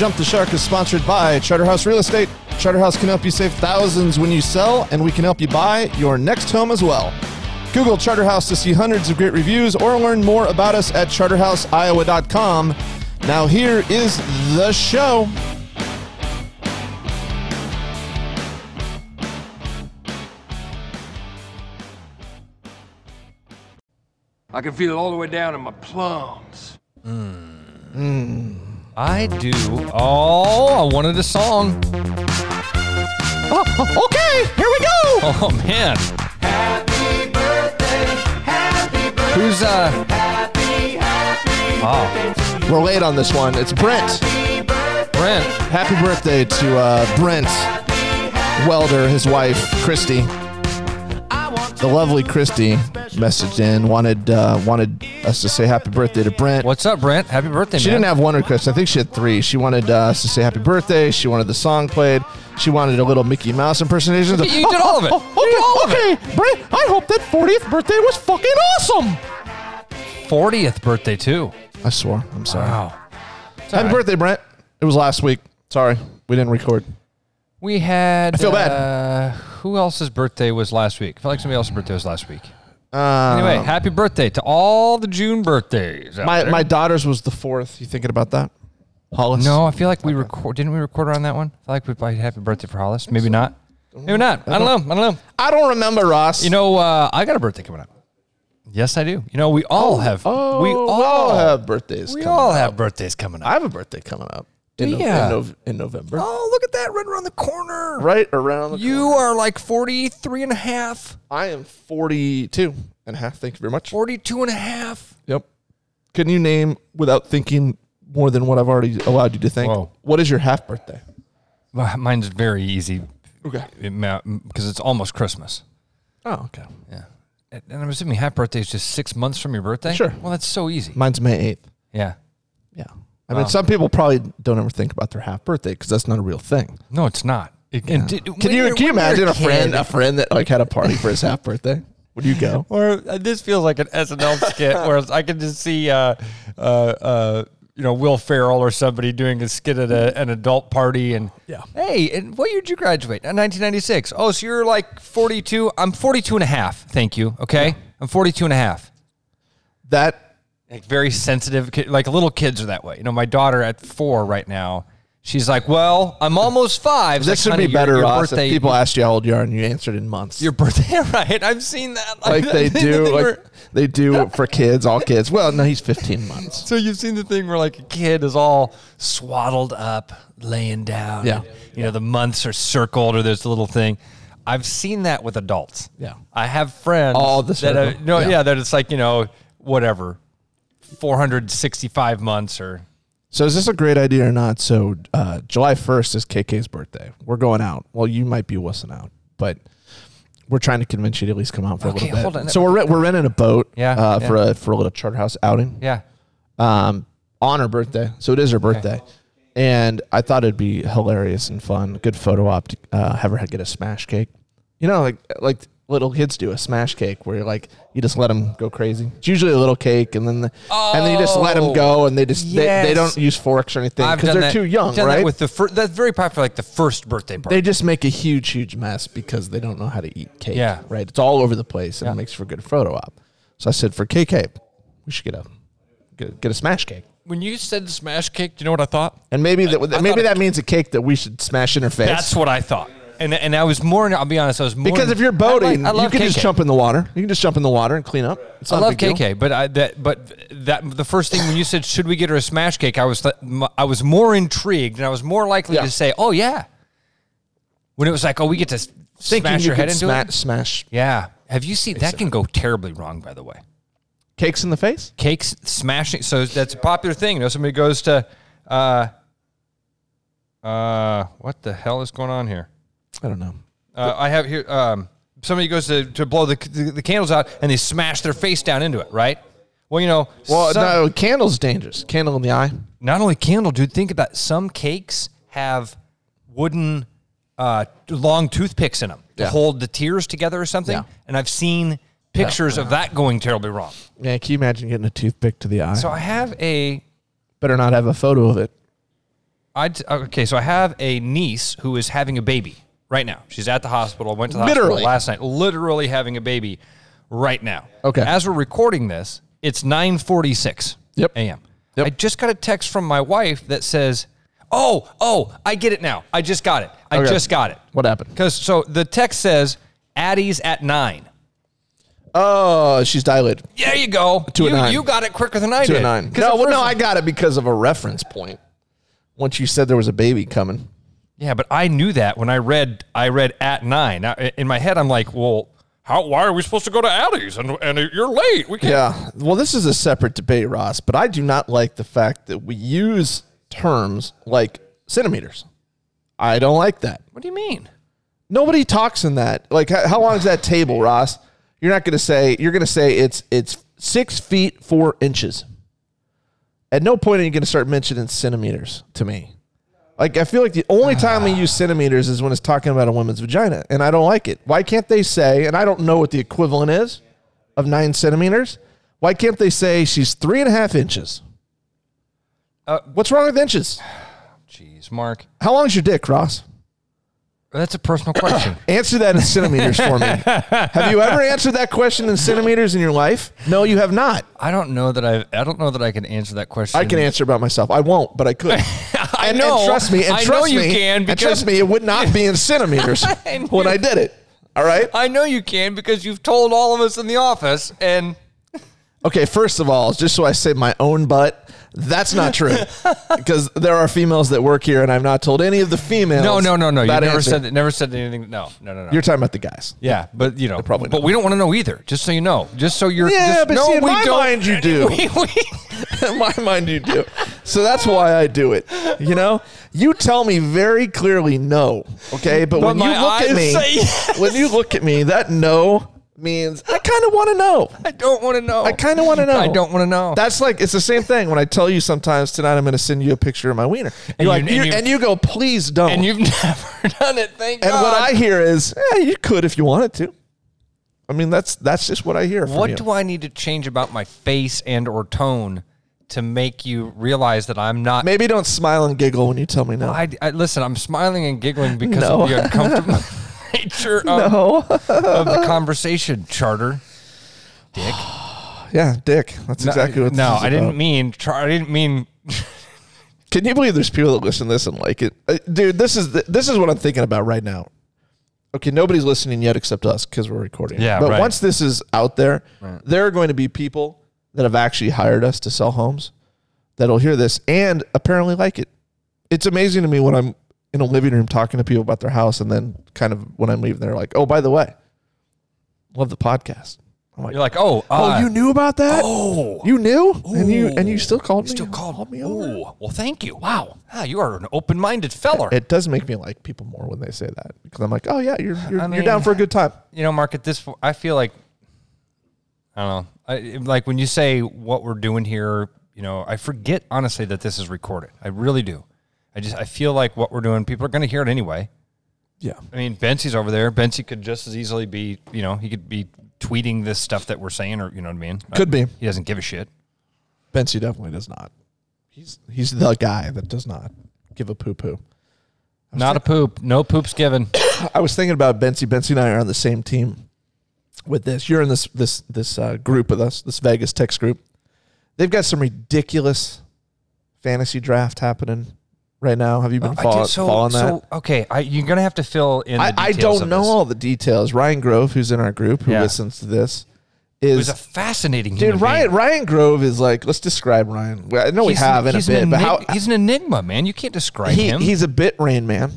Jump the Shark is sponsored by Charterhouse Real Estate. Charterhouse can help you save thousands when you sell, and we can help you buy your next home as well. Google Charterhouse to see hundreds of great reviews or learn more about us at charterhouseiowa.com. Now, here is the show. I can feel it all the way down in my plums. Mm. Mm. I do. Oh, I wanted a song. Oh, okay, here we go. Oh man. Who's uh? Oh, We're late on this one. It's Brent. Brent. Happy birthday to uh, Brent Welder, his wife, Christy. The lovely Christy messaged in, wanted uh, wanted us to say happy birthday to Brent. What's up, Brent? Happy birthday, She man. didn't have one request. I think she had three. She wanted uh, us to say happy birthday. She wanted the song played. She wanted a little Mickey Mouse impersonation. You did all of it. You did all of okay, okay. Brent, I hope that 40th birthday was fucking awesome. 40th birthday too. I swore. I'm sorry. Wow. Happy birthday, Brent. It was last week. Sorry, we didn't record. We had. I feel bad. Uh, who else's birthday was last week? I feel like somebody else's birthday was last week. Uh, Anyway, happy birthday to all the June birthdays. my there. my daughter's was the fourth. You thinking about that? Hollis? No, I feel like we record. Didn't we record her on that one? I feel like we played happy birthday for Hollis. Maybe not. Maybe not. I don't know. I don't know. I don't remember Ross. You know, uh, I got a birthday coming up. Yes, I do. You know, we all have. oh, we all have birthdays. We coming all up. have birthdays coming up. I have a birthday coming up in, Do no- in, Nov- in November. oh, look at that right around the corner. Right around the You corner. are like 43 and a half, I am 42 and a half. Thank you very much. 42 and a half. Yep. Can you name without thinking more than what I've already allowed you to think? Whoa. What is your half birthday? Well, mine's very easy Okay. because it's almost Christmas. Oh, okay. Yeah. And and I'm assuming half birthday is just six months from your birthday? Sure. Well, that's so easy. Mine's May 8th. Yeah. Yeah. I mean, some people probably don't ever think about their half birthday because that's not a real thing. No, it's not. It- and did- Can you you're- can you when you're imagine a friend a friend that like had a party for his half birthday? Would you go? Or uh, this feels like an SNL skit where I can just see, uh, uh, uh, you know, Will Ferrell or somebody doing a skit at a, an adult party, and Yeah. hey, and what year did you graduate? Uh, 1996. Oh, so you're like 42. I'm 42 and a half. Thank you. Okay, I'm 42 and a half. That Like very sensitive, ki- like little kids are that way. You know, my daughter at four right now. She's like, "Well, I'm almost five. This like, would be "Honey, your- better, your birthday, if people asked you how old you are and you answered in months. your birthday, right? I've seen that. like they do, like they do for kids, all kids. Well, no, he's 15 months. So you've seen the thing where like a kid is all swaddled up, laying down. Yeah. and, you know, the months are circled or there's a little thing. I've seen that with adults. Yeah. I have friends All the that are, no, Yeah. yeah. that it's like, you know, whatever, 465 months or So is this a great idea or not? So uh, July 1st is KK's birthday. We're going out. Well, you might be wussing out, but we're trying to convince you to at least come out for Okay, a little bit. hold on. So we're, we're renting a boat Yeah, uh, for a for a little Charterhouse outing. yeah. um, on her birthday. So it is her birthday. And I thought it'd be hilarious and fun, good photo op to uh, have her get a smash cake. You know, like like little kids do a smash cake where you're like you just let them go crazy. It's usually a little cake, and then the, and then you just let them go, oh. and they just they, they don't use forks or anything because they're that- too young, right? with the fir- that's very popular, like the first birthday party. they just make a huge, huge mess because they don't know how to eat cake. Yeah. right. It's all over the place, and Yeah. it makes for a good photo op. So I said for KK, we should get a get, get a smash cake. when you said smash cake, do you know what I thought? And maybe that I maybe that means a cake that we should smash in her face. That's what I thought. And and I was more. I'll be honest. I was more because if you're I like- boating, I you can just jump in the water. You can just jump in the water and clean up. It's I love big deal. But I, that but that the first thing when you said should we get her a smash cake, I was th- I was more intrigued and I was more likely Yeah. to say, oh yeah. When it was like, oh, we get to Thinking smash you your head into sma- it. smash Yeah. Have you seen that can go terribly wrong? By the way, cakes in the face. cakes smashing. So that's a popular thing. You know, somebody goes to Uh, uh, what the hell is going on here? I don't know. Uh, I have here. Um, somebody goes to, to blow the, the the candles out and they smash their face down into it. Right. Well, you know. Well, some- no, candle's dangerous. Candle in the eye. not only candle, dude. Think about some cakes have wooden, uh, long toothpicks in them to Yeah. hold the tears together or something. Yeah. And I've seen pictures of that going terribly wrong. Yeah, can you imagine getting a toothpick to the eye? So I have a Better not have a photo of it. I okay, so I have a niece who is having a baby right now. She's at the hospital. Went to the Literally. hospital last night. Literally having a baby right now. Okay. As we're recording this, it's 9:46 Yep. a.m. Yep. I just got a text from my wife that says, "Oh, oh, I get it now. I just got it. I Okay. just got it." What happened? Because so the text says, "Addie's at 9." Oh, she's dilated There you go. To a you, nine. you got it quicker than I did. a nine. No, well, no, I got it because of a reference point. Once you said there was a baby coming. Yeah, but I knew that when I read I read at nine. Now, in my head, I'm like, well, how? Why are we supposed to go to Addie's and and you're late? We can't. Yeah. Well, this is a separate debate, Ross, but I do not like the fact that we use terms like centimeters. I don't like that. What do you mean? Nobody talks in that. Like, how, how long is that table, Ross? You're not going to say. You're going to say it's it's six feet four inches. At no point are you going to start mentioning centimeters to me. Like, I feel like the only time we use centimeters is when it's talking about a woman's vagina, and I don't like it. Why can't they say? And I don't know what the equivalent is of nine centimeters. Why can't they say she's three and a half inches? Uh, What's wrong with inches? Jeez, Mark, How long is your dick, Ross? That's a personal question. Answer that in centimeters for me. Have you ever answered that question in centimeters in your life? No, you have not. I don't know that I. I don't know that I can answer that question. I can answer about myself. I won't, but I could. I And, know. and trust me. And I know you me, can and because trust me, it would not be in centimeters when I did it. All right. I know you can because you've told all of us in the office, and Okay. First of all, just so I say my own butt, that's not true because there are females that work here, and I've not told any of the females. no, no, no, no. You never answer. said. Never said anything. No, no, no, no. You're talking about the guys. yeah, but you know, probably But not. we don't want to know either. Just so you know. Just so you're. Yeah, just, but no, see, in my don't. mind you do. We- we- in my mind you do so that's why i do it you know you tell me very clearly no okay but, But when you look at me yes. when you look at me that no means i kind of want to know I don't want to know. i kind of want to know I don't want to know. that's like it's the same thing when i tell you sometimes tonight i'm going to send you a picture of my wiener And you're like and you- you- and you go please don't and you've never done it. Thank God. and God. what i hear is yeah you could if you wanted to i mean that's that's just what i hear from What you. do I need to change about my face and or tone to make you realize that I'm not? maybe don't smile and giggle when you tell me no I, I listen. I'm smiling and giggling because No. of the uncomfortable nature of, no of the conversation. Charter, Dick. yeah dick that's exactly what No, I didn't mean. Char- I didn't mean. Can you believe there's people that listen to this and like it, Uh, dude? This is the, this is what I'm thinking about right now. Okay, nobody's listening yet except us because we're recording. Yeah, but right. once this is out there, there are going to be people that have actually hired us to sell homes that'll hear this and apparently like it. It's amazing to me when I'm in a living room talking to people about their house, and then kind of when I'm leaving, they're like, "Oh, by the way, love the podcast." I'm like, You're like, oh, "Oh, uh, you knew about that? Oh, you knew, and you and you still called me, still called, me over." Oh, well, thank you. Wow, ah, you are an open-minded feller. it does make me like people more when they say that because I'm like, oh yeah, you're you're, I you're down for a good time. you know, Mark, at this, I feel like, I don't know, I, like when you say what we're doing here, you know, I forget honestly that this is recorded. I really do. I just, I feel like what we're doing, people are going to hear it anyway. Yeah, I mean, Bensie's over there. Bensie could just as easily be, you know, he could be tweeting this stuff that we're saying, or you know what I mean. could be. He doesn't give a shit. Bensie definitely does not. He's he's the guy that does not give a poo poo. Not a poop. No poops given. I was thinking about Bensie. Bensie and I are on the same team with this. You're in this this this uh, group with us, this Vegas text group. They've got some ridiculous fantasy draft happening right now. Have you been uh, I follow, did- so, following that? so okay, I, you're gonna have to fill in. The I, I don't of know this. all the details. Ryan Grove, who's in our group, who Yeah. listens to this, It is was a fascinating human Dude, Ryan being. Ryan Grove is like. Let's describe Ryan. Well, I know we He's- have in a bit, an but how he's an enigma, man. You can't describe he, him. he's a bit Rain Man.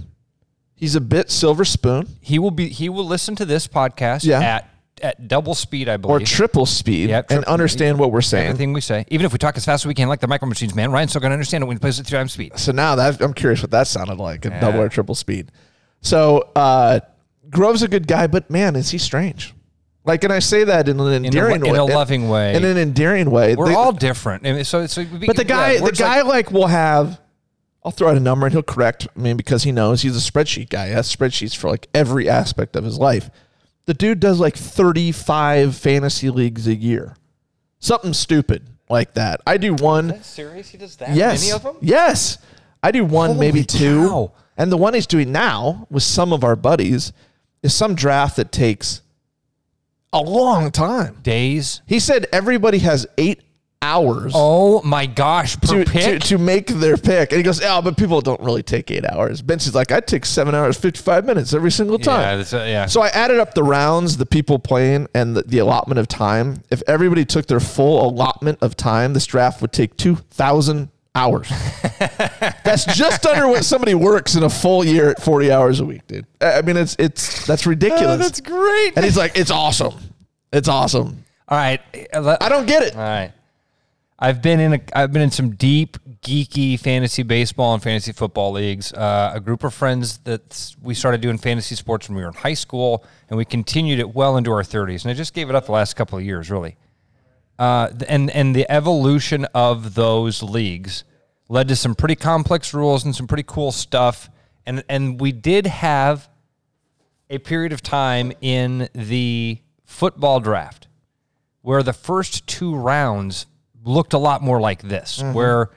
He's a bit Silver Spoon. he will be. He will listen to this podcast Yeah. at at double speed, I believe, or triple speed Yep, and triple- understand what we're saying. Everything we say, even if we talk as fast as we can, like the micro machines, man, Ryan's still gonna understand it when he plays at three times speed. So now that I'm curious what that sounded like at double or triple speed. So uh, Grove's a good guy, but man, is he strange? Like, and I say that in an endearing in way, a loving way. in an endearing way. We're The- all different, mean, so so. we- but the guy, yeah, the guy, like- like, will have. I'll throw out a number and he'll correct me because he knows he's a spreadsheet guy. He has spreadsheets for like every aspect of his life. The dude does like 35 fantasy leagues a year, something stupid like that. I do one. serious? He does that Yes. many of them? Yes. I do one, Holy maybe two. cow. And the one he's doing now with some of our buddies is some draft that takes a long time. Days. He said everybody has eight hours Oh my gosh, per to, to, to make their pick. And he goes, Oh, but people don't really take eight hours. Bench is like, I take seven hours, 55 minutes every single time. that's, uh, yeah. So I added up the rounds, the people playing, and the, the allotment of time. If everybody took their full allotment of time, this draft would take 2,000 hours. that's just under what somebody works in a full year at 40 hours a week, dude. I mean, it's, it's, that's ridiculous. Oh, that's great. and he's like, It's awesome. It's awesome. All right. uh, I don't get it. All right. I've been in a I've been in some deep geeky fantasy baseball and fantasy football leagues. Uh, a group of friends that we started doing fantasy sports when we were in high school, and we continued it well into our 30s. And I just gave it up the last couple of years, really. Uh, and and the evolution of those leagues led to some pretty complex rules and some pretty cool stuff. And and we did have a period of time in the football draft where the first two rounds looked a lot more like this, mm-hmm. where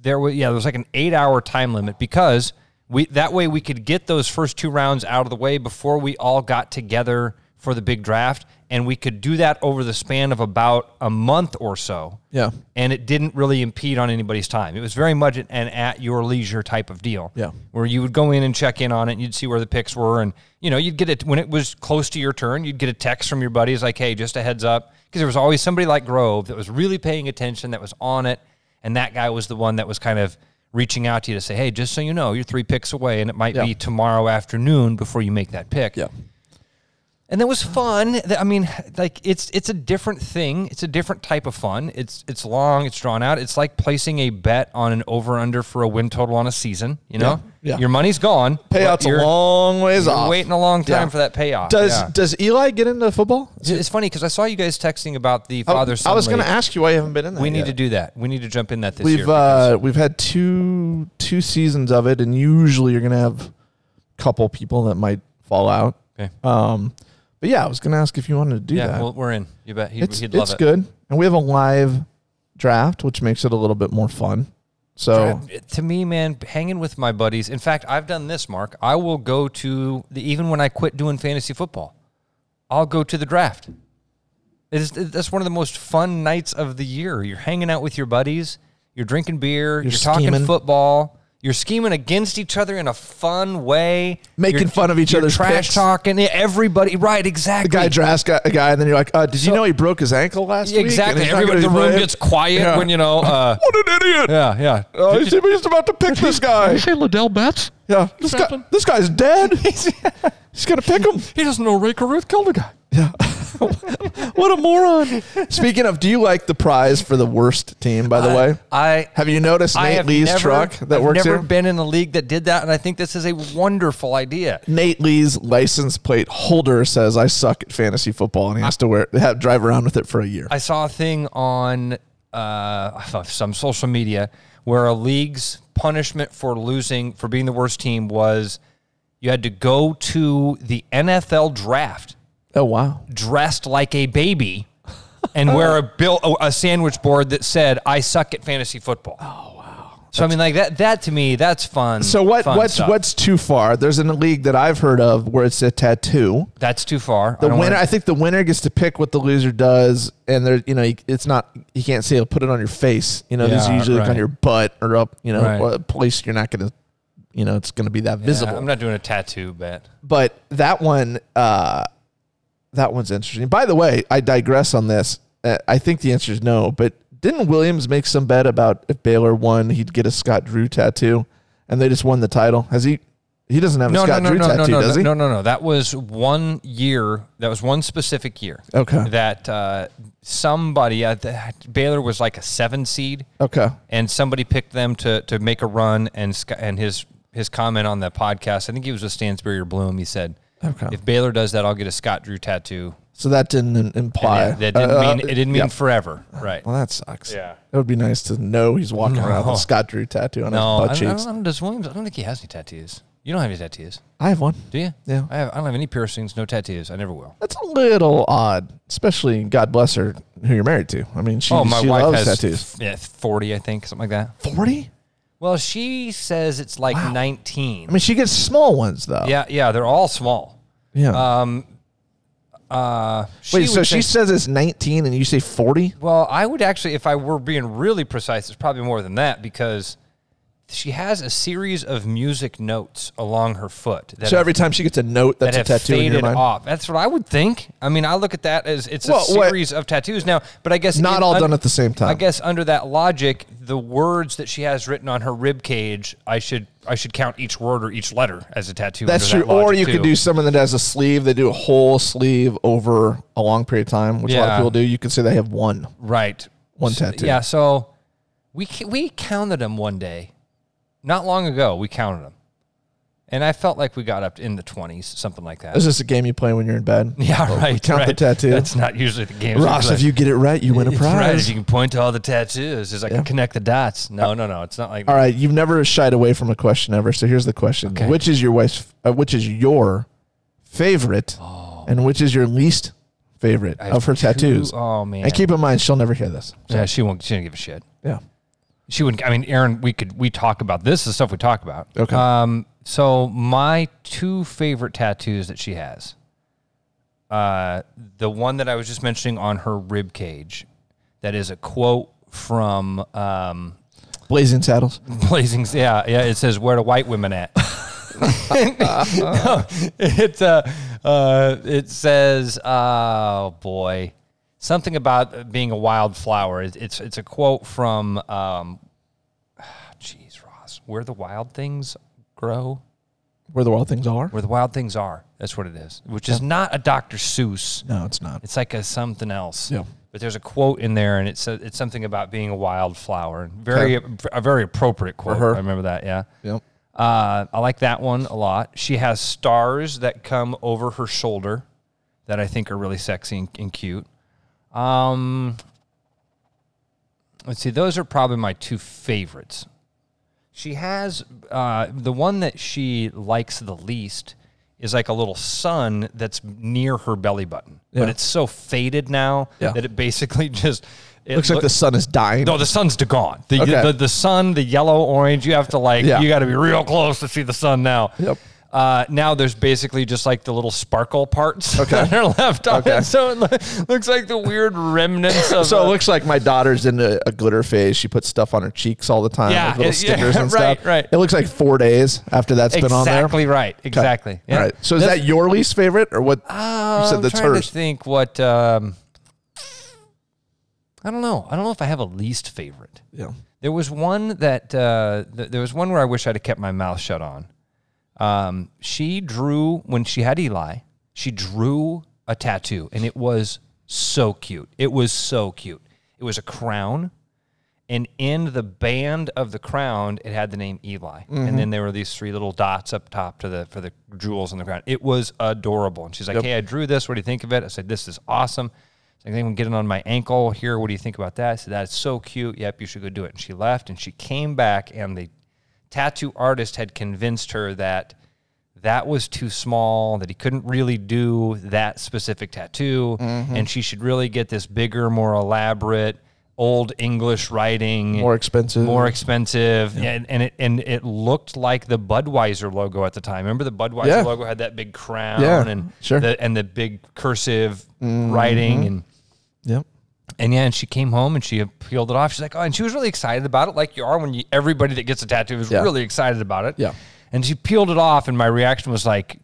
there was yeah, there was like an eight hour time limit because we that way we could get those first two rounds out of the way before we all got together for the big draft, and we could do that over the span of about a month or so. Yeah. And it didn't really impede on anybody's time. It was very much an at your leisure type of deal. Yeah. Where you would go in and check in on it and you'd see where the picks were. And, you know, you'd get it when it was close to your turn, you'd get a text from your buddies like, hey, just a heads up. Because there was always somebody like Grove that was really paying attention, that was on it. And that guy was the one that was kind of reaching out to you to say, hey, just so you know, you're three picks away and it might Yeah. be tomorrow afternoon before you make that pick Yeah. And that was fun. I mean, like it's it's a different thing. It's a different type of fun. It's it's long. It's drawn out. It's like placing a bet on an over under for a win total on a season. You know, Yeah. your money's gone. Payout's a long ways you're off. waiting a long time Yeah. for that payoff. Does Yeah. does Eli get into football? It's, funny because I saw you guys texting about the I- father I son. was going to ask you why you haven't been in that. We need to do that. We need to jump in that this year. We've uh, we've had two two seasons of it, and usually you're going to have a couple people that might fall out. Okay. Um, but yeah, I was going to ask if you wanted to do yeah, that. well, we're in. You bet. He'd, it's he'd love it's it. good, and we have a live draft, which makes it a little bit more fun. So to me, man, hanging with my buddies. In fact, I've done this, Mark. I will go to the even when I quit doing fantasy football, I'll go to the draft. It is, that's one of the most fun nights of the year. You're hanging out with your buddies. You're drinking beer. You're, talking football. You're scheming against each other in a fun way. Making You're- fun of each you're other's trash picks. talking. Everybody, right? Exactly. the guy drafts guy, a guy, and then you're like, uh, "Did you know he broke his ankle last week?" Exactly. he's not Everybody, the room playing? gets quiet Yeah. when you know. Uh, What an idiot! yeah, yeah. Oh, he's, he's about to pick this guy. you say Ladell Betts? Yeah, this guy, this guy's dead. he's gonna pick him. He doesn't know Rae Carruth killed a guy. What a moron! Speaking of, do you like the prize for the worst team? By the way, I have you noticed I Nate Lee's never, truck that works here? I've works never here? been in a league that did that, and I think this is a wonderful idea. Nate Lee's license plate holder says, "I suck at fantasy football," and he has to wear have, drive around with it for a year. I saw a thing on uh, some social media where a league's punishment for losing for being the worst team was you had to go to the NFL draft oh wow! dressed like a baby and wear a bill a sandwich board that said "I suck at fantasy football." Oh wow! So I mean, like that. That to me, that's fun. So what? fun What's stuff. what's too far? There's a league that I've heard of where it's a tattoo. that's too far. The I winner, wanna- I think the winner gets to pick what the loser does, and there, you know, it's not you can't say put it on your face. You know, these are Yeah, usually like on your butt or up, you know, Right. a place you're not gonna, you know, it's gonna be that Yeah, visible. I'm not doing a tattoo bet. but that one, uh, that one's interesting. By the way, I digress on this. Uh, I think the answer is no. But didn't Williams make some bet about if Baylor won, he'd get a Scott Drew tattoo, and they just won the title? Has he? He doesn't have a No, no, Scott no, Drew no, no, tattoo, no, does no, he? no, no, no. That was one year. That was one specific year. Okay. That uh, somebody uh, the, Baylor was like a seven seed, Okay. and somebody picked them to to make a run. And and his his comment on the podcast, I think he was with Stansbury or Bloom. He said, Okay. "If Baylor does that, I'll get a Scott Drew tattoo." So that didn't imply. And that, that didn't uh, mean it didn't mean yeah. forever, right? Well, that sucks. Yeah. It would be nice to know he's walking around with a Scott Drew tattoo on No, his don't, butt I cheeks. don't, does Williams? I don't think he has any tattoos. You don't have any tattoos, I have one. do you? Yeah. I, have, I don't have any piercings, no tattoos. I never will. That's a little odd, especially God bless her, who you're married to. I mean, she, oh, my she wife loves has tattoos. yeah, forty, I think, something like that. Forty? Well, she says it's like nineteen. I mean, she gets small ones though. yeah, yeah, they're all small. Yeah. Um, uh, she Wait, so would she think- says it's 19 and you say 40? Well, I would actually, if I were being really precise, it's probably more than that because she has a series of music notes along her foot that So have, every time she gets a note, that's that a tattoo in your mind. off. That's what I would think. I mean, I look at that as it's a Well, what- series of tattoos now. But I guess Not in- all un- done at the same time. I guess under that logic, the words that she has written on her rib cage, I should I should count each word or each letter as a tattoo. That's true. that Or you could do someone that has a sleeve. They do a whole sleeve over a long period of time, which a lot of people do. You could say they have one. right One So- tattoo. Yeah, so we we counted them one day, not long ago. We counted them, and I felt like we got up in the twenties, something like that. Is this a game you play when you're in bed? yeah, right. Count the right. tattoo. That's not usually the game. Ross, if you get it right, you win a It's right. prize. If you can point to all the tattoos, is I Yeah. connect the dots. No, no, no. It's not like All right, you've never shied away from a question ever. So here's the question: Okay. Which is your wife's? Uh, which is your favorite, and which is your least favorite Oh. Of her two- tattoos? Oh man. And keep in mind, she'll never hear this. So, yeah, she won't. She didn't give a shit. yeah. She wouldn't. I mean, Erin, we could we talk about this. is The stuff we talk about. Okay. Um. So my two favorite tattoos that she has. Uh, the one that I was just mentioning on her rib cage, that is a quote from um, Blazing Saddles. Blazing. Yeah, yeah. It says, "Where the white women at?" no, it uh, uh, it says, "Oh boy, something about being a wildflower." It, it's it's a quote from, um, jeez, Ross, where the wild things grow, Where the wild things are. where the wild things are. That's what it is. Which is not a Dr. Seuss. No, it's not. It's like a something else. Yeah. But there's a quote in there, and it's a, it's something about being a wildflower. Very a very appropriate quote. her. I remember that. Yeah. Yep. Uh, I like that one a lot. She has stars that come over her shoulder that I think are really sexy and, and cute. Um, let's see, those are probably my two favorites. She has uh, the one that she likes the least is like a little sun that's near her belly button, Yeah. but it's so faded now Yeah. that it basically just it Looks like the sun is dying. no, the sun's gone. The, Okay. the the sun, the yellow orange. You have to like Yeah. you got to be real close to see the sun now. Yep. Uh, now there's basically just like the little sparkle parts Okay. that are left on Okay. it, so it loo- looks like the weird remnants of. So uh, it looks like my daughter's in a, a glitter phase. She puts stuff on her cheeks all the time, Yeah, little it- yeah, stickers and right, stuff. right. It looks like four days after that's been on there. exactly right. Exactly. All right. So is that your least favorite, or what? Uh, you said I'm that's trying hers. to think what. Um, I don't know. I don't know if I have a least favorite. Yeah. There was one that uh, th- there was one where I wish I'd have kept my mouth shut on. Um, she drew when she had Eli. She drew a tattoo, and it was so cute. It was so cute. It was a crown, and in the band of the crown, it had the name Eli, and then there were these three little dots up top to the for the jewels on the crown. It was adorable. And she's like, "Hey, I drew this. What do you think of it?" I said, "This is awesome." I think I'm getting on my ankle here. What do you think about that? I said, That's so cute. Yep, you should go do it. And she left and she came back, and the tattoo artist had convinced her that that was too small, that he couldn't really do that specific tattoo, Mm-hmm. and she should really get this bigger, more elaborate, old English writing, More expensive. more expensive, and, and it and it looked like the Budweiser logo at the time. Remember the Budweiser Yeah. logo had that big crown Yeah, and sure. Mm-hmm. the, and the big cursive writing and Yep. And yeah, and she came home and she peeled it off. She's like, oh, and she was really excited about it, like you are when you everybody that gets a tattoo is Yeah. really excited about it. Yeah. And she peeled it off, and my reaction was like,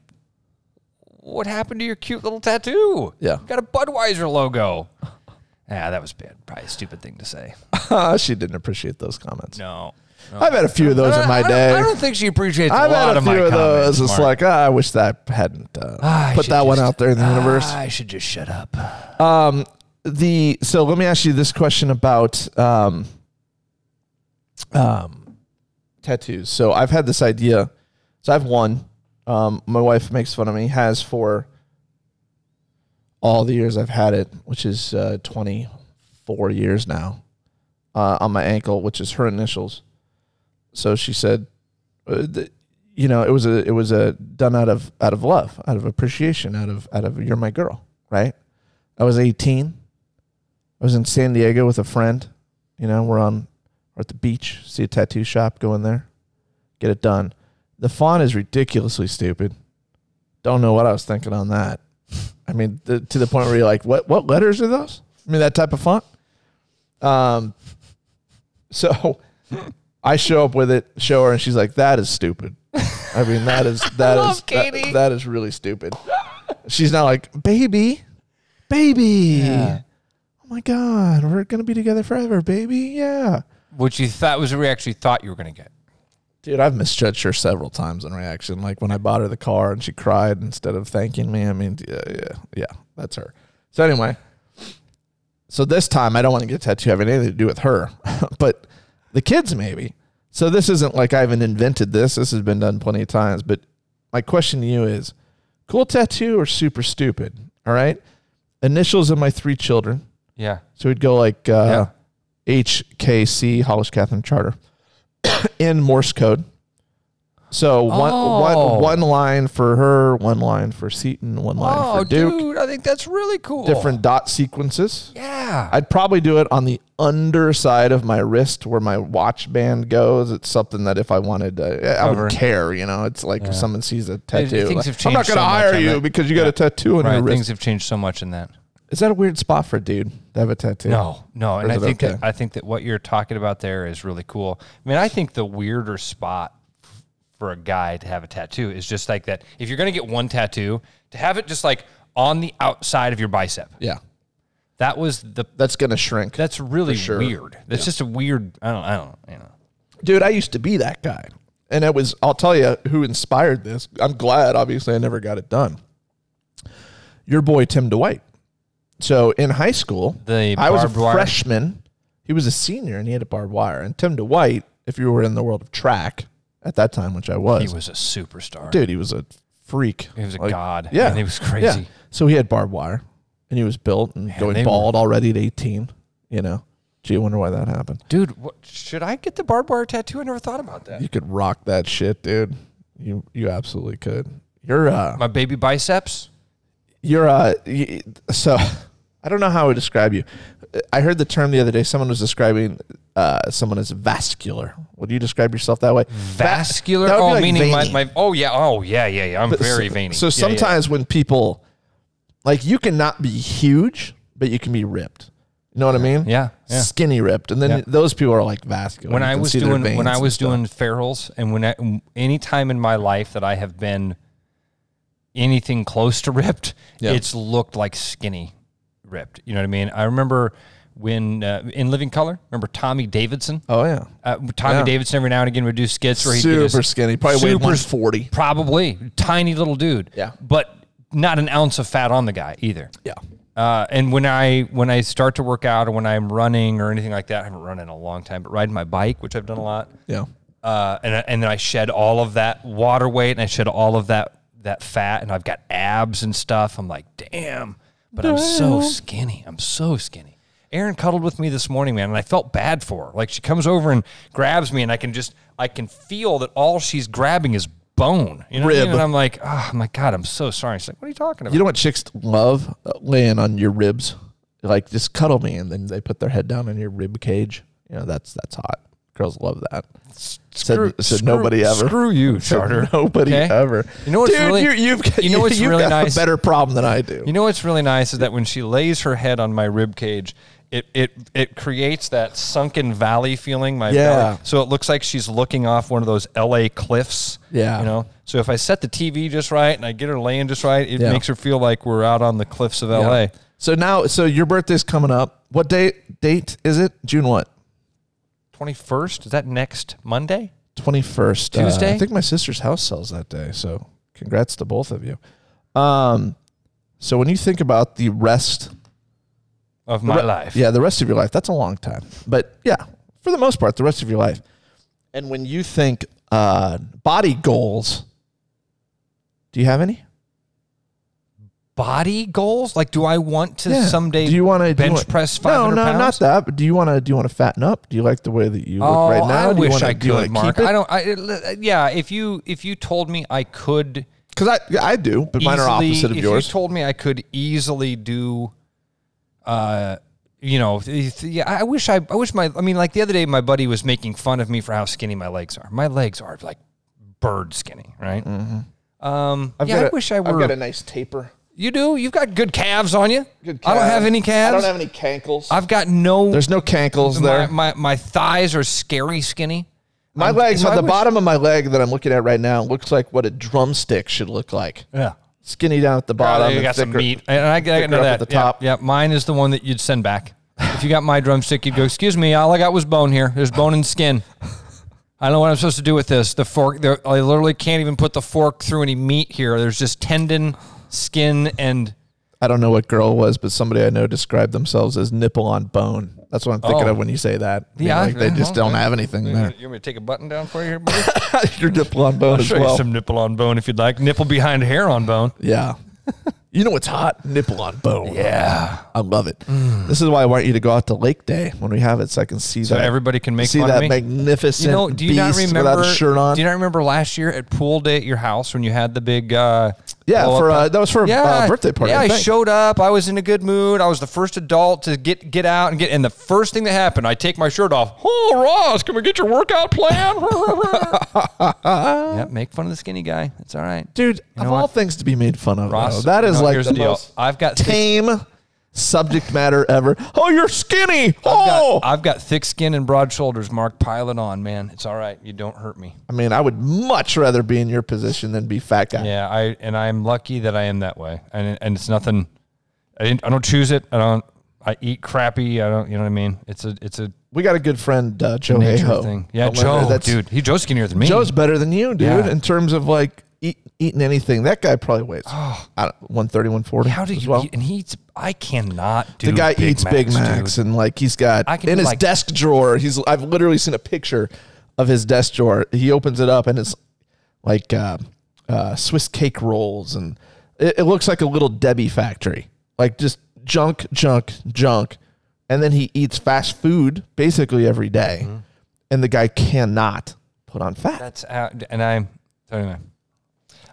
"What happened to your cute little tattoo? Yeah. you got a Budweiser logo." yeah, that was bad. Probably a stupid thing to say. she didn't appreciate those comments. No. I've had a few of those in my don't- day. I don't think she appreciates I've a lot had a of few my of those. comments, It's Mark. like ah, I wish that I hadn't uh, Ah, I put should that one just- out there in the universe. Ah, I should just shut up. Um, the so let me ask you this question about um, um, tattoos. So I've had this idea. So I've one. Um, my wife makes fun of me. Has for all the years I've had it, which is uh, twenty four years now, uh, on my ankle, which is her initials. So she said, uh, th- you know, it was a it was a done out of out of love, out of appreciation, out of out of you're my girl, right? I was 18. I was in San Diego with a friend. You know, we're on we're at the beach, see a tattoo shop, go in there, get it done. The font is ridiculously stupid. Don't know what I was thinking on that. I mean, the, to the point where you're like, what what letters are those? I mean, that type of font. Um, so I show up with it, show her, and she's like, "That is stupid." I mean, that is that is that- that is really stupid. She's not like, "Baby, baby, oh my god, we're gonna be together forever, baby." Yeah, Which you thought was a reaction you thought you were going to get. dude, I've misjudged her several times in reaction. Like when I bought her the car and she cried instead of thanking me. I mean, yeah, yeah, yeah, that's her. So anyway, so this time I don't want to get a tattoo having anything to do with her, but the kids maybe. So this isn't like I haven't invented this. This has been done plenty of times. But my question to you is, cool tattoo or super stupid? All right, initials of my three children. Yeah. So we'd go like uh, HKC, Hollis Catherine Charter, in Morse code. So one, Oh. one, one line for her, one line for Seaton, one line Oh, for Duke. dude, I think that's really cool. Different dot sequences. Yeah. I'd probably do it on the underside of my wrist where my watch band goes. It's something that if I wanted to, I wouldn't care. You know, it's like if someone sees a tattoo, things like, have I'm not going to so hire you because you got a tattoo on right. your wrist. Things have changed so much in that. Is that a weird spot for a dude to have a tattoo? No, no, and I think okay? that I think that what you're talking about there is really cool. I mean, I think the weirder spot for a guy to have a tattoo is just like that. If you're gonna get one tattoo, to have it just like on the outside of your bicep. Yeah, That was the. that's going to shrink. That's really sure. weird. That's just a weird. I don't. I don't. You know. dude i used to be that guy and it was i'll tell you who inspired this i'm glad obviously i never got it done your boy tim dwight so in high school The i was a wire? freshman he was a senior and he had a barbed wire and tim dwight if you were in the world of track at that time which i was, He was a superstar. dude he was a freak He was a Like, god. yeah And he was crazy. yeah so he had barbed wire and he was built and they going were- bald already at 18 you know gee i wonder why that happened Dude, what, should I get the barbed wire tattoo? I never thought about that. You could rock that shit, dude. You you absolutely could. You're uh My baby biceps. you're uh so I don't know how I would describe you. I heard the term the other day. Someone was describing uh someone as vascular. Would you describe yourself that way? Vascular. that Oh, like meaning my, my. Oh yeah. Oh yeah. Yeah. Yeah. I'm But very so, veiny. So Yeah, yeah. sometimes when people like you cannot be huge, but you can be ripped. You know what I mean? Yeah, yeah. Skinny ripped, and then Yeah. those people are like vascular. when I was doing when I was doing ferals and when I, any time in my life that I have been anything close to ripped, Yeah. it's looked like skinny ripped. You know what I mean? I remember when uh, in Living Color, remember Tommy Davidson? Oh yeah. Uh, Tommy Yeah. Davidson every now and again would do skits where he Super skinny. Probably weighed 140. Probably tiny little dude. Yeah. but not an ounce of fat on the guy either. Yeah. Uh, and when I when I start to work out or when I'm running or anything like that, I haven't run in a long time, but riding my bike, which I've done a lot, Yeah. uh, and I- and then I shed all of that water weight and I shed all of that that fat, and I've got abs and stuff. I'm like, damn, but I'm so skinny. I'm so skinny. Erin cuddled with me this morning, man, and I felt bad for her. Like she comes over and grabs me, and I can just I can feel that all she's grabbing is bone. You know what I mean? Rib. And I'm like, oh my god, I'm so sorry. She's like, what are you talking about? You know what chicks love? Uh, laying on your ribs. Like just cuddle me and then they put their head down in your rib cage. You know, that's that's hot. Girls love that. Screw- said, said screw- nobody ever. Screw you, Said Charter. Nobody Okay? ever. You know what's Dude, really- you, you've you know what's you've really got nice? a better problem than I do. You know what's really nice is that when she lays her head on my rib cage, it it it creates that sunken valley feeling. My Yeah. belly. So it looks like she's looking off one of those L.A. cliffs. Yeah. You know. So if I set the TV just right and I get her laying just right, it Yeah. makes her feel like we're out on the cliffs of. L.A. So now, so your birthday's coming up. What date? Date is it? June what? Twenty first. Is that next Monday? Twenty first Tuesday. I think my sister's house sells that day. So congrats to both of you. Um, so when you think about the rest Of my re- life. Yeah, the rest of your life. That's a long time. But yeah, for the most part, the rest of your life. And when you think uh, body goals, do you have any? Body goals? Like, do I want to someday do you want to bench press five No, no, pounds? not that. But do you want to? Do you want to fatten up? Do you like the way that you look Oh, right now? I do you wish wanna, I do you wanna could, Mark. keep it? I don't. I, yeah, if you if you told me I could because I I do, but mine are easily- opposite of yours. if yours. you told me I could easily do, uh, you know, th- th- yeah, I wish I, I wish my, I mean, like the other day, my buddy was making fun of me for how skinny my legs are. My legs are like bird skinny, right? Um, Mm-hmm. I've yeah, got I wish I I've were. got a nice taper. You do. You've got good calves on you. Good I don't have any calves. I don't have any cankles. I've got no. There's no cankles my, there. my my thighs are scary skinny. My I'm- leg, so I the wish- bottom of my leg that I'm looking at right now looks like what a drumstick should look like. Yeah. Skinny down at the bottom. Oh, you and got some meat. And I got thicker into that. at the top. Yeah, mine is the one that you'd send back. If you got my drumstick, you'd go, "Excuse me, all I got was bone here. There's bone and skin. I don't know what I'm supposed to do with this. The fork, I literally can't even put the fork through any meat here. There's just tendon, skin, and I don't know what girl was, but somebody I know described themselves as nipple on bone. That's what I'm thinking Oh. of when you say that. I mean, Yeah, like they just don't have anything there. you there. want me to take a button down for you here, buddy? Your nipple on bone I'll as show well. you some nipple on bone if you'd like. Nipple behind hair on bone. yeah. You know what's hot? Nipple on bone. Yeah. I love it. This is why I want you to go out to Lake Day when we have it, so I can see that. So that. everybody can make see fun that of me. magnificent You know, do you not remember? without a shirt on. Do you not remember last year at pool day at your house when you had the big? Uh, yeah, blow for up- uh, that was for a uh, birthday party. Yeah, I I, think. showed up. I was in a good mood. I was the first adult to get get out and get. And the first thing that happened, I take my shirt off. Oh, Ross, can we get your workout plan? yeah, make fun of the skinny guy. It's all right. Dude, You of know all things to be made fun of, Ross, though, that is no, like the deal. most I've got tame subject matter ever. Oh, you're skinny. I've Oh, got, I've got thick skin and broad shoulders. Mark, pile it on, man. It's all right. You don't hurt me. I mean, I would much rather be in your position than be fat guy. Yeah, I and I'm lucky that I am that way, and and it's nothing. I didn't. I don't choose it. I don't. I eat crappy. I don't. You know what I mean? It's a. It's a We got a good friend, uh, Joe nature thing. Yeah, Joe, that's- dude, he Joe's skinnier than me. Joe's better than you, dude, Yeah. in terms of like eating anything. That guy probably weighs I don't, 130, 140 How do you? well. eat? And he eats. I cannot do. the guy Big eats Big Macs, Macs dude. and like he's got I can in his like- desk drawer. He's I've literally seen a picture of his desk drawer. He opens it up and it's like uh, uh, Swiss cake rolls and it, it looks like a little Debbie factory. Like just junk, junk, junk. And then he eats fast food basically every day. Mm-hmm. And the guy cannot put on fat. That's out, and i'm Anyway.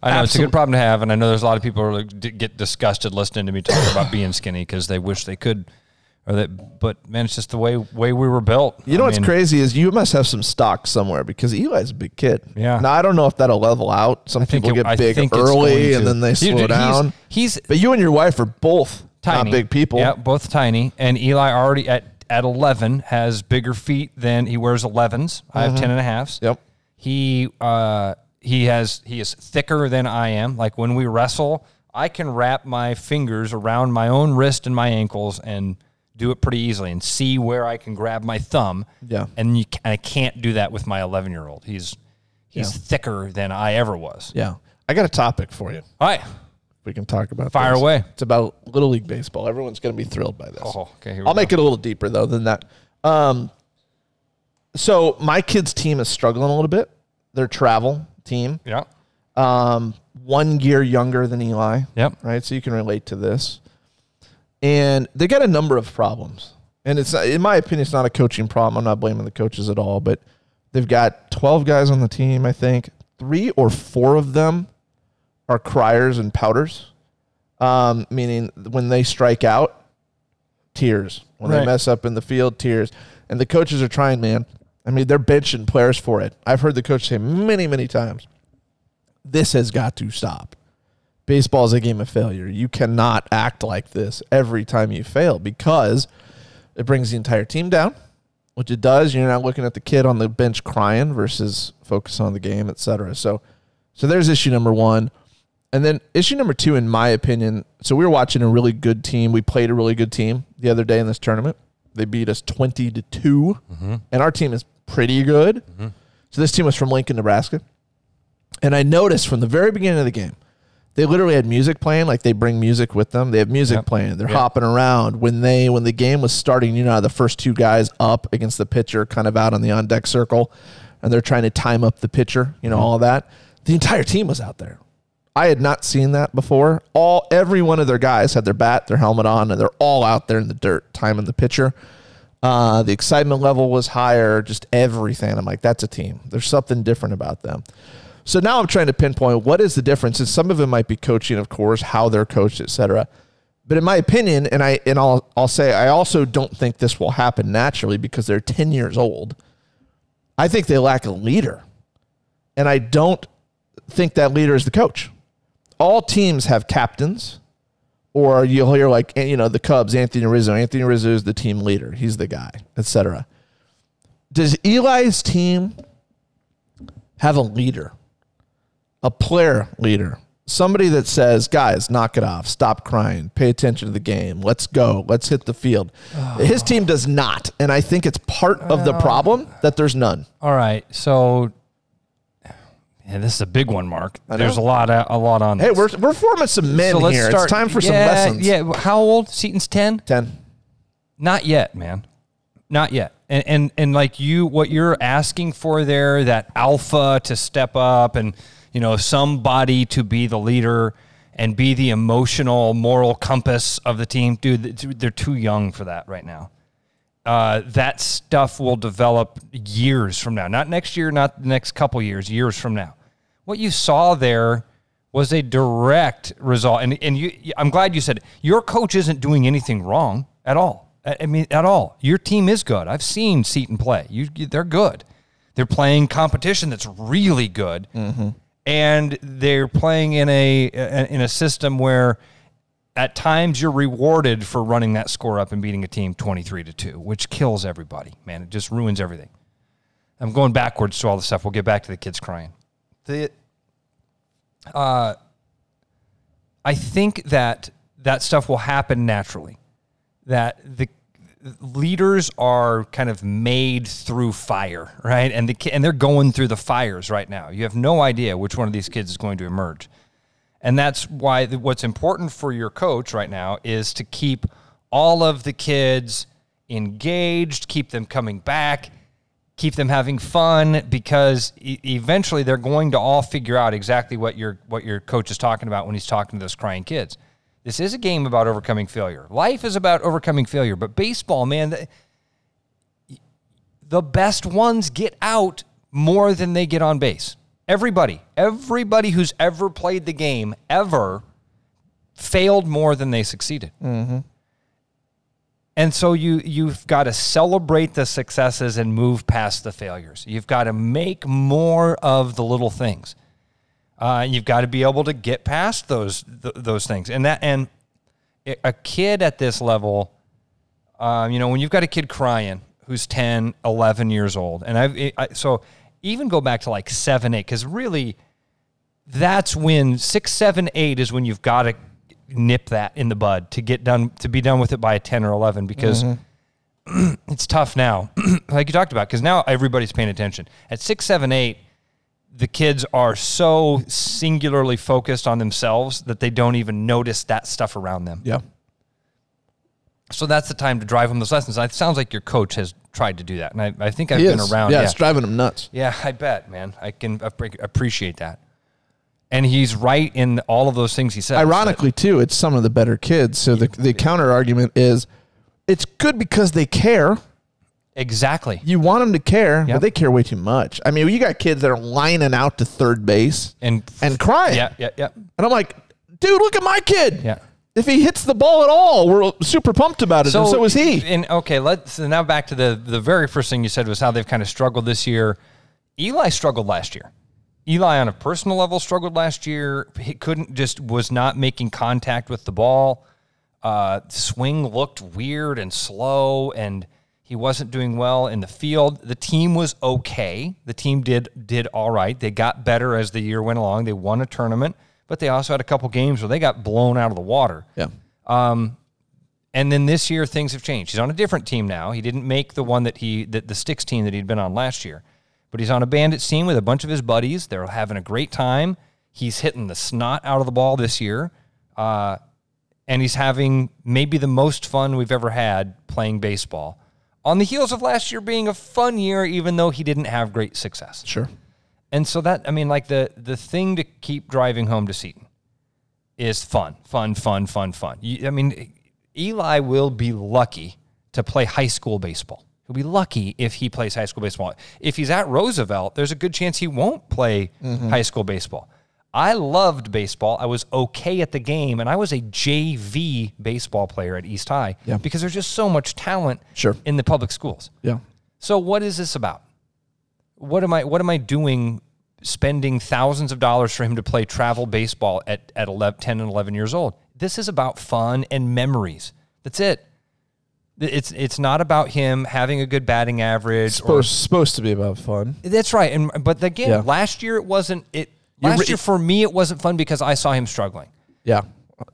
I know it's a good problem to have, and I know there's a lot of people who are like, d- get disgusted listening to me talk about being skinny because they wish they could, or that. But man, it's just the way way we were built. You know I what's mean, crazy is you must have some stock somewhere because Eli's a big kid. Yeah. Now I don't know if that'll level out. Some think people it- get I big think it's going early and then they Dude, slow dude, he's- down. He's, but you and your wife are both tiny, not big people. Yeah, both tiny. And Eli already at at 11 has bigger feet than he wears 11s. I have 10 and a halves. Yep. He uh he has he is thicker than I am. Like when we wrestle, I can wrap my fingers around my own wrist and my ankles and do it pretty easily and see where I can grab my thumb. Yeah. And you ca- I can't do that with my 11 year old. He's he's Yeah. thicker than I ever was. Yeah. I got a topic for you. All right. We can talk about Fire this. away. It's about little league baseball. Everyone's going to be thrilled by this. Oh, okay. I'll go. make it a little deeper though than that. Um, so my kids' team is struggling a little bit. Their travel team, Yeah. um, one year younger than Eli. Yep. right? So you can relate to this. And they got a number of problems. And it's in my opinion, it's not a coaching problem. I'm not blaming the coaches at all, but they've got 12 guys on the team, I think. Three or four of them are criers and pouters. Um, meaning when they strike out, tears. When they mess up in the field, tears. And the coaches are trying, man. I mean, they're benching players for it. I've heard the coach say many, many times, this has got to stop baseball is a game of failure. You cannot act like this every time you fail because it brings the entire team down, which it does. You're not looking at the kid on the bench crying versus focus on the game, etc. So, so there's issue number one, and then issue number two, in my opinion. So we were watching a really good team. We played a really good team the other day in this tournament. They beat us twenty to 2 mm-hmm. and our team is pretty good. Mm-hmm. So this team was from Lincoln, Nebraska. And I noticed from the very beginning of the game, they literally had music playing, like they bring music with them. They have music Yep. playing. They're Yep. hopping around. When they when the game was starting, you know, the first two guys up against the pitcher, kind of out on the on deck circle, and they're trying to time up the pitcher, you know, mm-hmm. all that. The entire team was out there. I had not seen that before. All every one of their guys had their bat, their helmet on, and they're all out there in the dirt timing the pitcher. Uh, the excitement level was higher, just everything. I'm like, that's a team. There's something different about them. So now I'm trying to pinpoint what is the difference. And some of it might be coaching, of course, how they're coached, et cetera. But in my opinion, and I and I'll I'll say I also don't think this will happen naturally because they're 10 years old. I think they lack a leader. And I don't think that leader is the coach. All teams have captains, or you'll hear like eh, you know the Cubs, Anthony Rizzo. Anthony Rizzo is the team leader. He's the guy, etc. Does Eli's team have a leader, a player leader, somebody that says, "Guys, knock it off. Stop crying. Pay attention to the game. Let's go. Let's hit the field." His team does not, and I think it's part of the problem that there's none. All right. So, yeah, this is a big one, Mark. There's a lot, a lot on. Hey, this. we're we're forming some men so let's here. start. It's time for some Yeah, lessons. Yeah. How old? Seaton's ten. ten. Not yet, man. Not yet. And and and like you, what you're asking for there, that alpha to step up, and you know somebody to be the leader and be the emotional, moral compass of the team, dude. They're too young for that right now. Uh, that stuff will develop years from now. Not next year, not the next couple years, years from now. What you saw there was a direct result. And, and you, I'm glad you said it. your coach isn't doing anything wrong at all. I mean, at all. Your team is good. I've seen Seton play. You, they're good. They're playing competition that's really good, and they're playing in a in a system where at times you're rewarded for running that score up and beating a team 23 to 2 which kills everybody man. It just ruins everything. I'm going backwards to all the stuff. We'll get back to the kids crying. The uh i think that that stuff will happen naturally that the leaders are kind of made through fire right? And the and they're going through the fires right now. You have no idea which one of these kids is going to emerge and that's why the, what's important for your coach right now is to keep all of the kids engaged, keep them coming back, keep them having fun because e- eventually they're going to all figure out exactly what your what your coach is talking about when he's talking to those crying kids. This is a game about overcoming failure. Life is about overcoming failure, but baseball, man, the, the best ones get out more than they get on base. Everybody, everybody who's ever played the game ever failed more than they succeeded. And so you you've got to celebrate the successes and move past the failures. You've got to make more of the little things. Uh, you've got to be able to get past those th- those things. And that and a- a kid at this level, um, you know, when you've got a kid crying who's 10, 11 years old, and I've I, so even go back to like seven, eight, because really, that's when six, seven, eight is when you've got to nip that in the bud to get done to be done with it by a 10 or 11 because mm-hmm. it's tough now. Like you talked about because now everybody's paying attention. At six seven eight the kids are so singularly focused on themselves that they don't even notice that stuff around them. Yeah. so that's the time to drive them those lessons. It sounds like your coach has tried to do that and i, I think i've He been is. around Yeah, yeah it's driving them nuts. yeah, I bet, man. I can appreciate that. And he's right in all of those things he says. Ironically, too, it's some of the better kids. So the the counter argument is, it's good because they care. exactly. You want them to care, Yep. but they care way too much. I mean, you got kids that are lining out to third base And and crying. yeah, yeah, yeah, And I'm like, dude, look at my kid. yeah. If he hits the ball at all, we're super pumped about it. and so was he. And okay, let's so now back to the the very first thing you said was how they've kind of struggled this year. Eli struggled last year. Eli on a personal level struggled last year. He couldn't just was not making contact with the ball. Uh, swing looked weird and slow, and he wasn't doing well in the field. The team was okay. The team did did all right. They got better as the year went along. They won a tournament, but they also had a couple games where they got blown out of the water Yeah. Um, And then this year things have changed. He's on a different team now. He didn't make the one that he that the sticks team that he'd been on last year. But he's on a bandits team with a bunch of his buddies. They're having a great time. He's hitting the snot out of the ball this year. Uh, and he's having maybe the most fun we've ever had playing baseball. On the heels of last year being a fun year, even though he didn't have great success. Sure. And so that I mean, like the the thing to keep driving home to Seton is fun, fun, fun, fun, fun. You, I mean, Eli will be lucky to play high school baseball. He'll be lucky if he plays high school baseball. If he's at Roosevelt, there's a good chance he won't play mm-hmm. high school baseball. I loved baseball. I was okay at the game, and I was a JV baseball player at East High Yeah. because there's just so much talent Sure. in the public schools. Yeah. So what is this about? What am I what am I doing spending thousands of dollars for him to play travel baseball at at 11, 10 and 11 years old? This is about fun and memories. That's it. It's it's not about him having a good batting average or Supposed, supposed to be about fun. that's right. And but again, Yeah. last year it wasn't it You last year for me it wasn't fun because I saw him struggling. Yeah,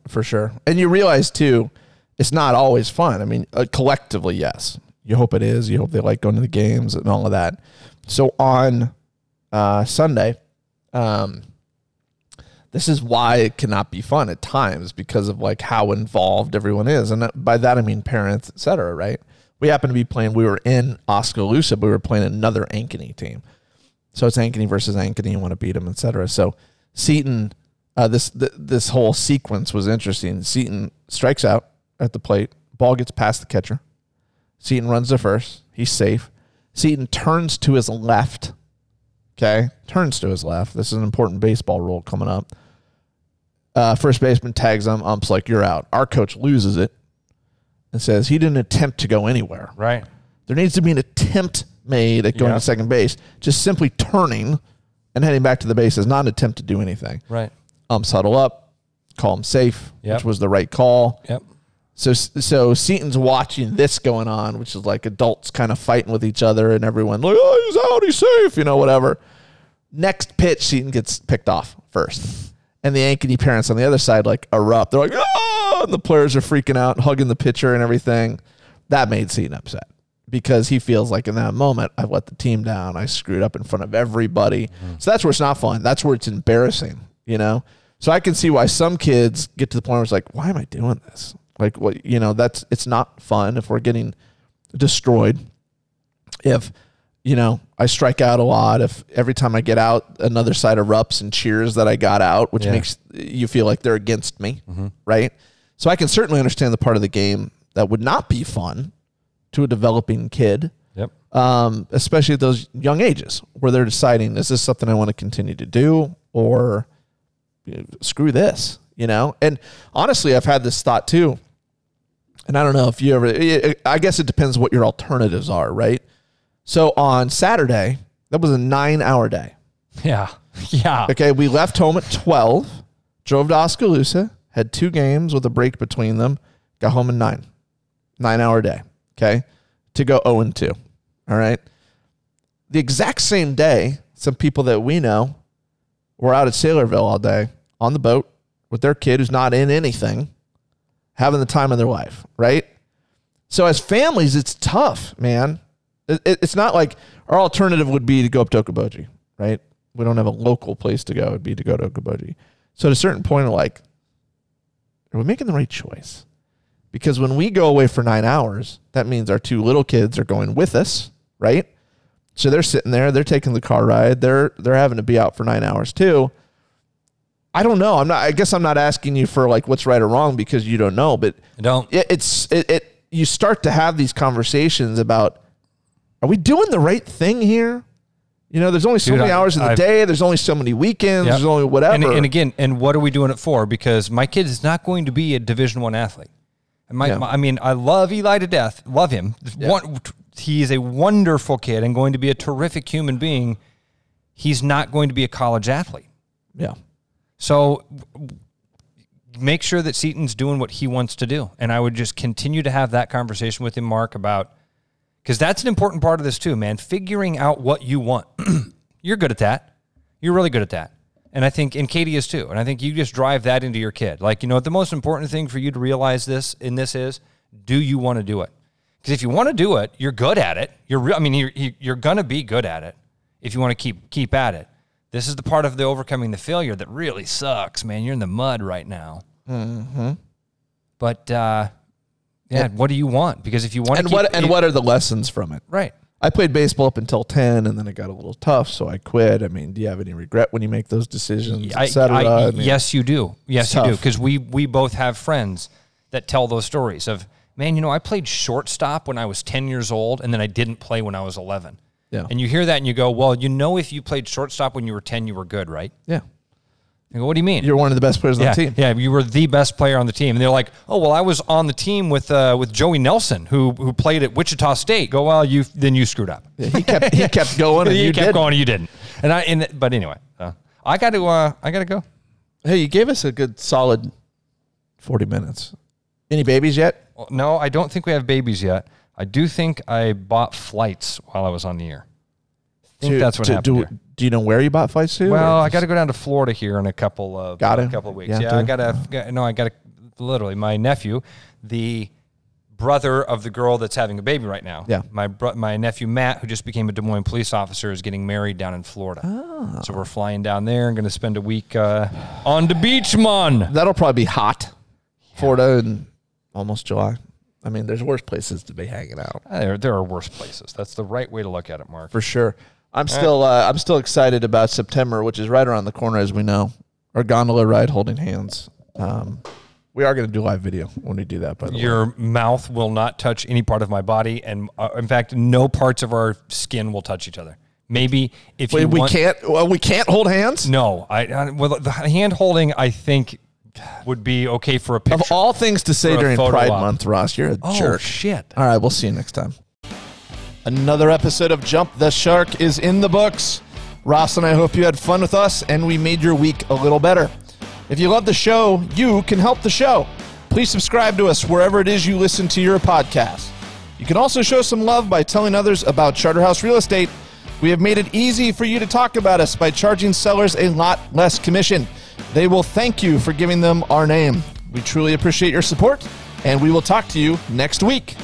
for sure. And you realize too, it's not always fun. I mean, uh, collectively, yes. You hope it is. You hope they like going to the games and all of that. So on uh, Sunday, um, this is why it cannot be fun at times because of like how involved everyone is, and by that I mean parents, etc. Right? We happen to be playing. We were in Oskaloosa, but we were playing another Ankeny team. So it's Ankeny versus Ankeny. You want to beat them, etc. So Seton, uh, this th- this whole sequence was interesting. Seton strikes out at the plate. Ball gets past the catcher. Seton runs to first. He's safe. Seton turns to his left. Okay, turns to his left. This is an important baseball rule coming up. Uh, first baseman tags him. Ump's like, "You're out." Our coach loses it and says he didn't attempt to go anywhere. Right. There needs to be an attempt made at going Yeah. to second base. Just simply turning and heading back to the base is not an attempt to do anything. Right. Umps huddle up, call him safe, Yep. which was the right call. Yep. So so Seaton's watching this going on, which is like adults kind of fighting with each other and everyone like, oh, he's out, he's safe, you know, whatever. Next pitch, Seaton gets picked off first. And the Ankeny parents on the other side like erupt. They're like, oh, and the players are freaking out, hugging the pitcher and everything. That made Seaton upset because he feels like in that moment, I've let the team down. I screwed up in front of everybody. Mm-hmm. So that's where it's not fun. That's where it's embarrassing, you know? So I can see why some kids get to the point where it's like, why am I doing this? Like, what, you know, that's, it's not fun if we're getting destroyed. If, you know, I strike out a lot. If every time I get out, another side erupts and cheers that I got out, which Yeah. makes you feel like they're against me, right? So I can certainly understand the part of the game that would not be fun to a developing kid, Yep. um, especially at those young ages where they're deciding, is this something I want to continue to do or you know, screw this, you know? And honestly, I've had this thought too. And I don't know if you ever, I guess it depends what your alternatives are, right? So on Saturday, that was a nine hour day. Yeah. Yeah. Okay, we left home at 12, drove to Oskaloosa, had two games with a break between them, got home at 9. 9 hour day, okay? To go 0 and 2. All right? The exact same day, some people that we know were out at Saylorville all day on the boat with their kid who's not in anything, having the time of their life, right? So as families, it's tough, man. It, it- it's not like our alternative would be to go up to Okoboji, right? We don't have a local place to go. It'd be to go to Okoboji. So at a certain point, like, are we making the right choice? Because when we go away for nine hours, that means our two little kids are going with us, right? So they're sitting there, they're taking the car ride, they're they're having to be out for nine hours too. I don't know. I'm not. I guess I'm not asking you for like what's right or wrong because you don't know. But Don't. it, it's it, it. You start to have these conversations about: Are we doing the right thing here? You know, there's only so Dude, many I- hours in the I've- day. There's only so many weekends. Yep. There's only whatever. And, and again, and what are we doing it for? Because my kid is not going to be a Division One athlete. My, Yeah. my- I mean, I love Eli to death. Love him. One, he is a wonderful kid and going to be a terrific human being. He's not going to be a college athlete. yeah, So make sure that Seaton's doing what he wants to do. And I would just continue to have that conversation with him, Mark, about because that's an important part of this too, man. Figuring out what you want. You're good at that. You're really good at that. And I think, and Katie is too. And I think you just drive that into your kid. Like, you know, the most important thing for you to realize this in this is Do you want to do it? Because if you want to do it, you're good at it. You're, re- I mean, you're, you're gonna be good at it if you want to keep keep at it. This is the part of the overcoming the failure that really sucks, man. You're in the mud right now. Mm-hmm. But uh, yeah, what do you want? Because if you want And to keep, what and what are the lessons from it? right? I played baseball up until ten, and then it got a little tough, so I quit. I mean, do you have any regret when you make those decisions, I. I- I mean, yes, you do. Yes, you do. Because we we both have friends that tell those stories of man. You know, I played shortstop when I was ten years old, and then I didn't play when I was eleven. Yeah. And you hear that, and you go, "Well, you know, if you played shortstop when you were ten, you were good, right?" yeah, I go, "What do you mean?" you're one of the best players on yeah, the team. yeah, you were the best player on the team. And they're like, "Oh, well, I was on the team with uh, with Joey Nelson, who who played at Wichita State." Go, well, you then you screwed up. He kept he kept going, and you, you kept did. going, you didn't. And I, and, but anyway, uh, I got to, uh, I got to go. Hey, you gave us a good solid forty minutes. Any babies yet? Well, no, I don't think we have babies yet. I do think I bought flights while I was on the air. I think To- that's what to- happened. Do, here. do you know where you bought flights to? Well, I got to go down to Florida here in a couple of Gotta? a couple of weeks. Yeah, to? I got to. No, I got to. Literally, my nephew, the brother of the girl that's having a baby right now. Yeah. My bro- my nephew Matt, who just became a Des Moines police officer, is getting married down in Florida. Ah. So we're flying down there and going to spend a week uh, on the beach, man. That'll probably be hot. Florida in almost July. I mean, there's worse places to be hanging out Uh, There, there are worse places. That's the right way to look at it, Mark. for sure. I'm still uh, I'm still excited about September, which is right around the corner, as we know. Our gondola ride, holding hands. Um, we are going to do live video when we do that. By the way, Your mouth will not touch any part of my body, and uh, in fact, no parts of our skin will touch each other. Maybe if Wait, you we want, can't. Well, we can't hold hands. No, I, I well the hand holding I think would be okay for a picture. Of all things to say during Pride op. Month, Ross, you're a oh jerk. shit! All right, we'll see you next time. Another episode of Jump the Shark is in the books. Ross and I hope you had fun with us and we made your week a little better. If you love the show, you can help the show. Please subscribe to us wherever it is you listen to your podcast. You can also show some love by telling others about Charterhouse Real Estate. We have made it easy for you to talk about us by charging sellers a lot less commission. They will thank you for giving them our name. We truly appreciate your support, and we will talk to you next week.